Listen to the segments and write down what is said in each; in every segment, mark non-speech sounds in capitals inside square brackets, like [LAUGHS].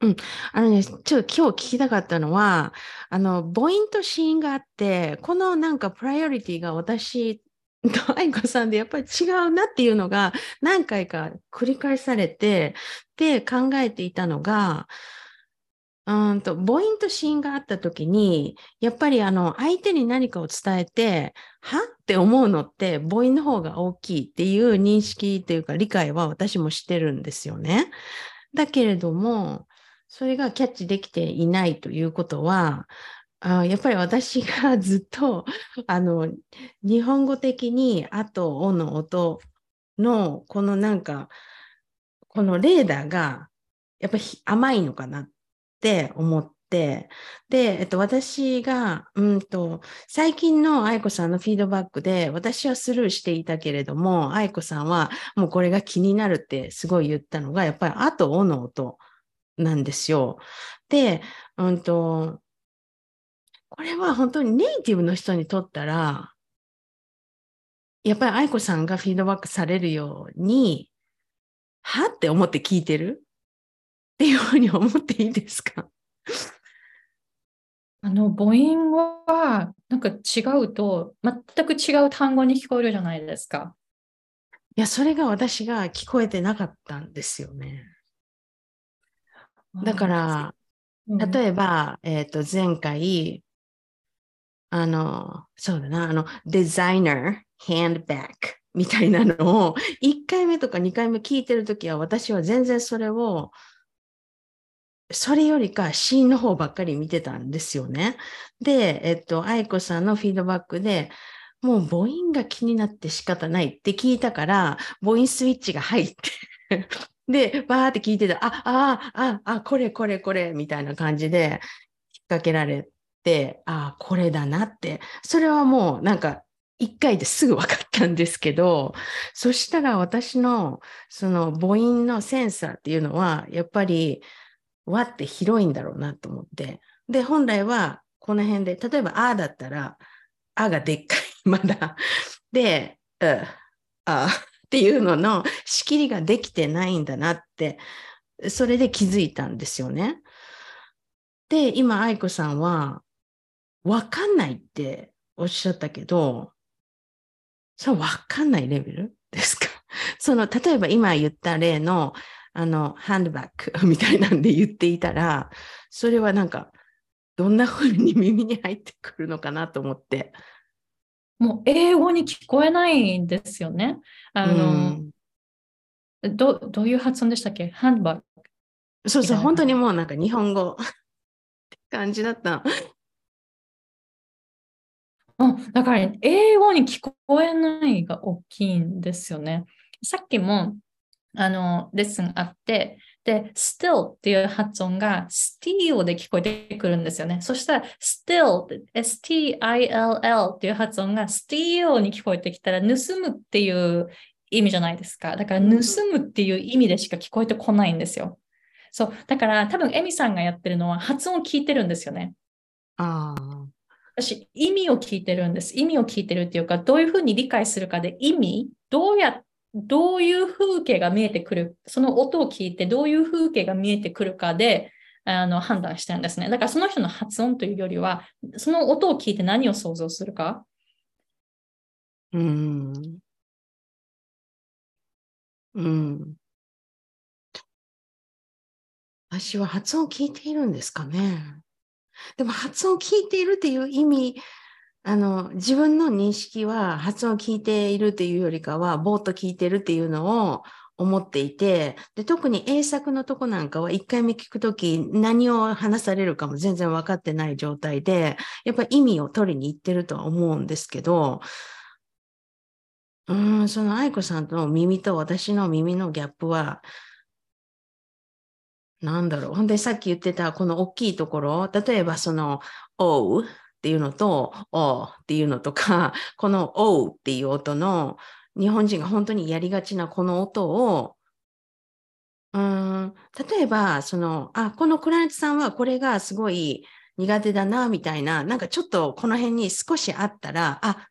うん。あのね、ちょっと今日聞きたかったのは、あの、母音と子音があって、このなんかプライオリティが私と愛子さんでやっぱり違うなっていうのが何回か繰り返されて、で考えていたのが、うんと母音と子音があった時に、やっぱりあの相手に何かを伝えて、はって思うのって母音の方が大きいっていう認識というか理解は私もしてるんですよね。だけれども、それがキャッチできていないということは、あやっぱり私がずっとあの日本語的に「あ」と「お」の音のこのなんかこのレーダーがやっぱり甘いのかなって思ってで、えっと、私がうんと最近の愛子さんのフィードバックで私はスルーしていたけれども愛子さんはもうこれが気になるってすごい言ったのがやっぱり「あ」と「お」の音。なんですよ。で、うんと、これは本当にネイティブの人にとったら、やっぱり愛子さんがフィードバックされるように、はって思って聞いてる？っていうふうに思っていいですか？[LAUGHS] あの母音はなんか違うと全く違う単語に聞こえるじゃないですか。いや、それが私が聞こえてなかったんですよね。だから、例えば、えっ、ー、と、前回、あの、そうだな、あの、デザイナー、ハンドバッグみたいなのを、1回目とか2回目聞いてるときは、私は全然それを、それよりか、シーンの方ばっかり見てたんですよね。で、えっと、愛子さんのフィードバックで、もう母音が気になって仕方ないって聞いたから、母音スイッチが入ってで、バーって聞いてた、あ、あ、あ、あ、これこれこれ、みたいな感じで引っ掛けられて、あ、これだなって、それはもうなんか一回ですぐ分かったんですけど、そしたら私のその母音のセンサーっていうのは、やっぱり和って広いんだろうなと思って。で、本来はこの辺で、例えばあだったら、あがでっかい、まだ。で、う、あ、っていうのの仕切りができてないんだなって、それで気づいたんですよね。で、今、愛子さんは、わかんないっておっしゃったけど、それわかんないレベルですか？[LAUGHS] その、例えば今言った例の、あの、ハンドバッグみたいなんで言っていたら、それはなんか、どんな風に耳に入ってくるのかなと思って。もう英語に聞こえないんですよね。あの、うん、どどういう発音でしたっけ？ハンドバッグ。そうそう、本当にもうなんか日本語 [LAUGHS] って感じだった。うん、だから、英語に聞こえないが大きいんですよね。さっきもあのレッスンあって、で、still っていう発音が steal で聞こえてくるんですよね。そしたら still、s-t-i-l-l っていう発音が steal に聞こえてきたら盗むっていう意味じゃないですか。だから盗むっていう意味でしか聞こえてこないんですよ。そう。だから多分エミさんがやってるのは発音を聞いてるんですよね。ああ。私、意味を聞いてるんです。意味を聞いてるっていうか、どういうふうに理解するかで意味、どうやっどういう風景が見えてくる、その音を聞いてどういう風景が見えてくるかであの判断してるんですね。だからその人の発音というよりは、その音を聞いて何を想像するか？うん。うん。私は発音を聞いているんですかね。でも発音を聞いているっていう意味あの、自分の認識は発音を聞いているというよりかは、ぼーっと聞いてるっていうのを思っていて、で特に英作のとこなんかは1回目聞くとき何を話されるかも全然分かってない状態で、やっぱ意味を取りに行ってるとは思うんですけど、うん、その愛子さんの耳と私の耳のギャップは、なんだろう。ほんでさっき言ってたこの大きいところ、例えばその、おうっていうのと、おっていうのとか、[LAUGHS] このおっていう音の日本人が本当にやりがちなこの音を、うん、例えば、その、あ、このクライアントさんはこれがすごい苦手だな、みたいな、なんかちょっとこの辺に少しあったら、あ、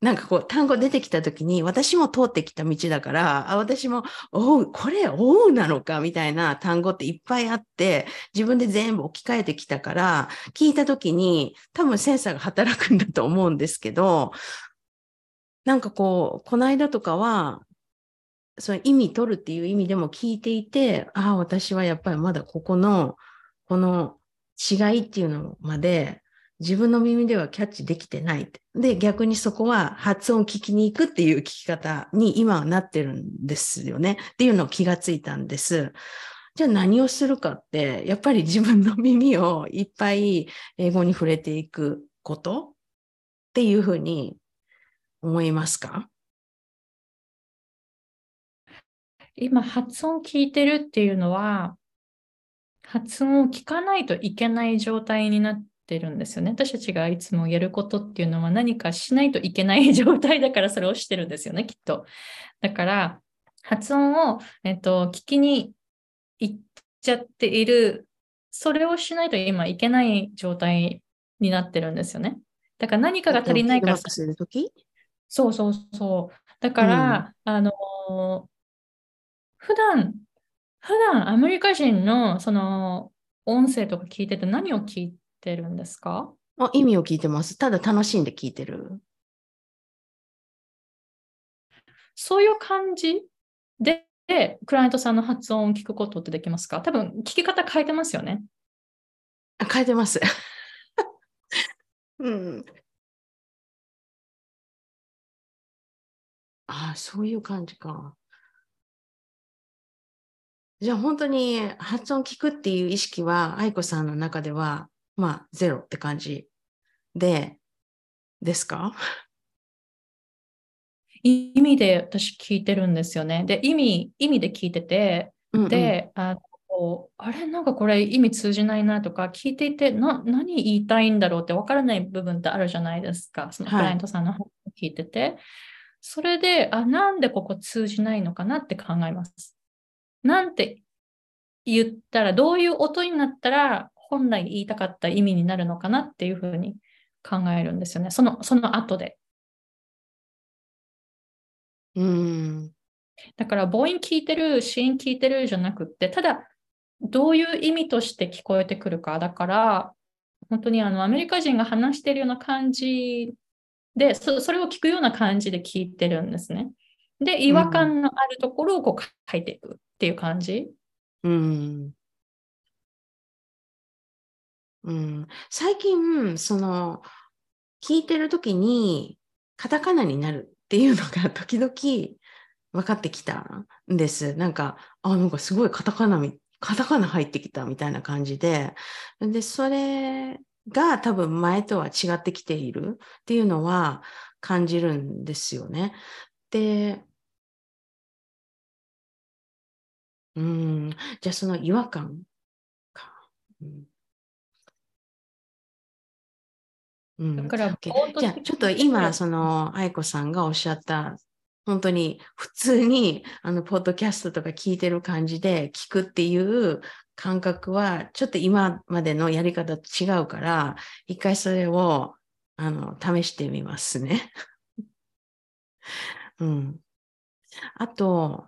なんかこう単語出てきた時に私も通ってきた道だから、あ私も、おう、これ、おうなのかみたいな単語っていっぱいあって、自分で全部置き換えてきたから、聞いた時に多分センサーが働くんだと思うんですけど、なんかこう、この間とかは、その意味取るっていう意味でも聞いていて、ああ、私はやっぱりまだここの、この違いっていうのまで自分の耳ではキャッチできてない。で、逆にそこは発音を聞きに行くっていう聞き方に今はなってるんですよね。っていうのを気がついたんです。じゃあ何をするかって、やっぱり自分の耳をいっぱい英語に触れていくことっていうふうに思いますか？今、発音聞いてるっていうのは、発音を聞かないといけない状態になってるんですよね。私たちがいつもやることっていうのは何かしないといけない [LAUGHS] 状態だからそれをしてるんですよね、きっと。だから、発音を、えっと、聞きに行っちゃっている、それをしないと今いけない状態になってるんですよね。だから何かが足りないからそうそうそう。だから、あのー普段、普段アメリカ人のその音声とか聞いてて何を聞いてるんですか？あ意味を聞いてます。ただ楽しんで聞いてる。そういう感じで、クライアントさんの発音を聞くことってできますか？多分聞き方変えてますよね。あ変えてます。[LAUGHS] うん。あそういう感じか。じゃあ本当に発音聞くっていう意識は愛子さんの中ではまあゼロって感じでですか？意味で私聞いてるんですよね。で、意味、意味で聞いてて、うんうんで、あのあれ、なんかこれ意味通じないなとか、聞いていて、な、何言いたいんだろうって分からない部分ってあるじゃないですか。そのクはいライアントさんの話を聞いてて。それで、あ、なんでここ通じないのかなって考えます。なんて言ったら、どういう音になったら、本来言いたかった意味になるのかなっていうふうに考えるんですよね。その、その後で。うんだから母音聞いてる、子音聞いてるじゃなくって、ただどういう意味として聞こえてくるか。だから、本当にあのアメリカ人が話しているような感じでそ、それを聞くような感じで聞いてるんですね。で、違和感のあるところをこう書いていくっていう感じ。うんうん、最近、その、聞いてるときに、カタカナになるっていうのが [LAUGHS] 時々分かってきたんです。なんか、あ、なんかすごいカタカナ、カタカナ入ってきたみたいな感じで。で、それが多分前とは違ってきているっていうのは感じるんですよね。で、うん、じゃあその違和感か。うんうん。だから、じゃあちょっと今その愛子さんがおっしゃった本当に普通にあのポッドキャストとか聞いてる感じで聞くっていう感覚はちょっと今までのやり方と違うから一回それをあの試してみますね。[LAUGHS] うん、あと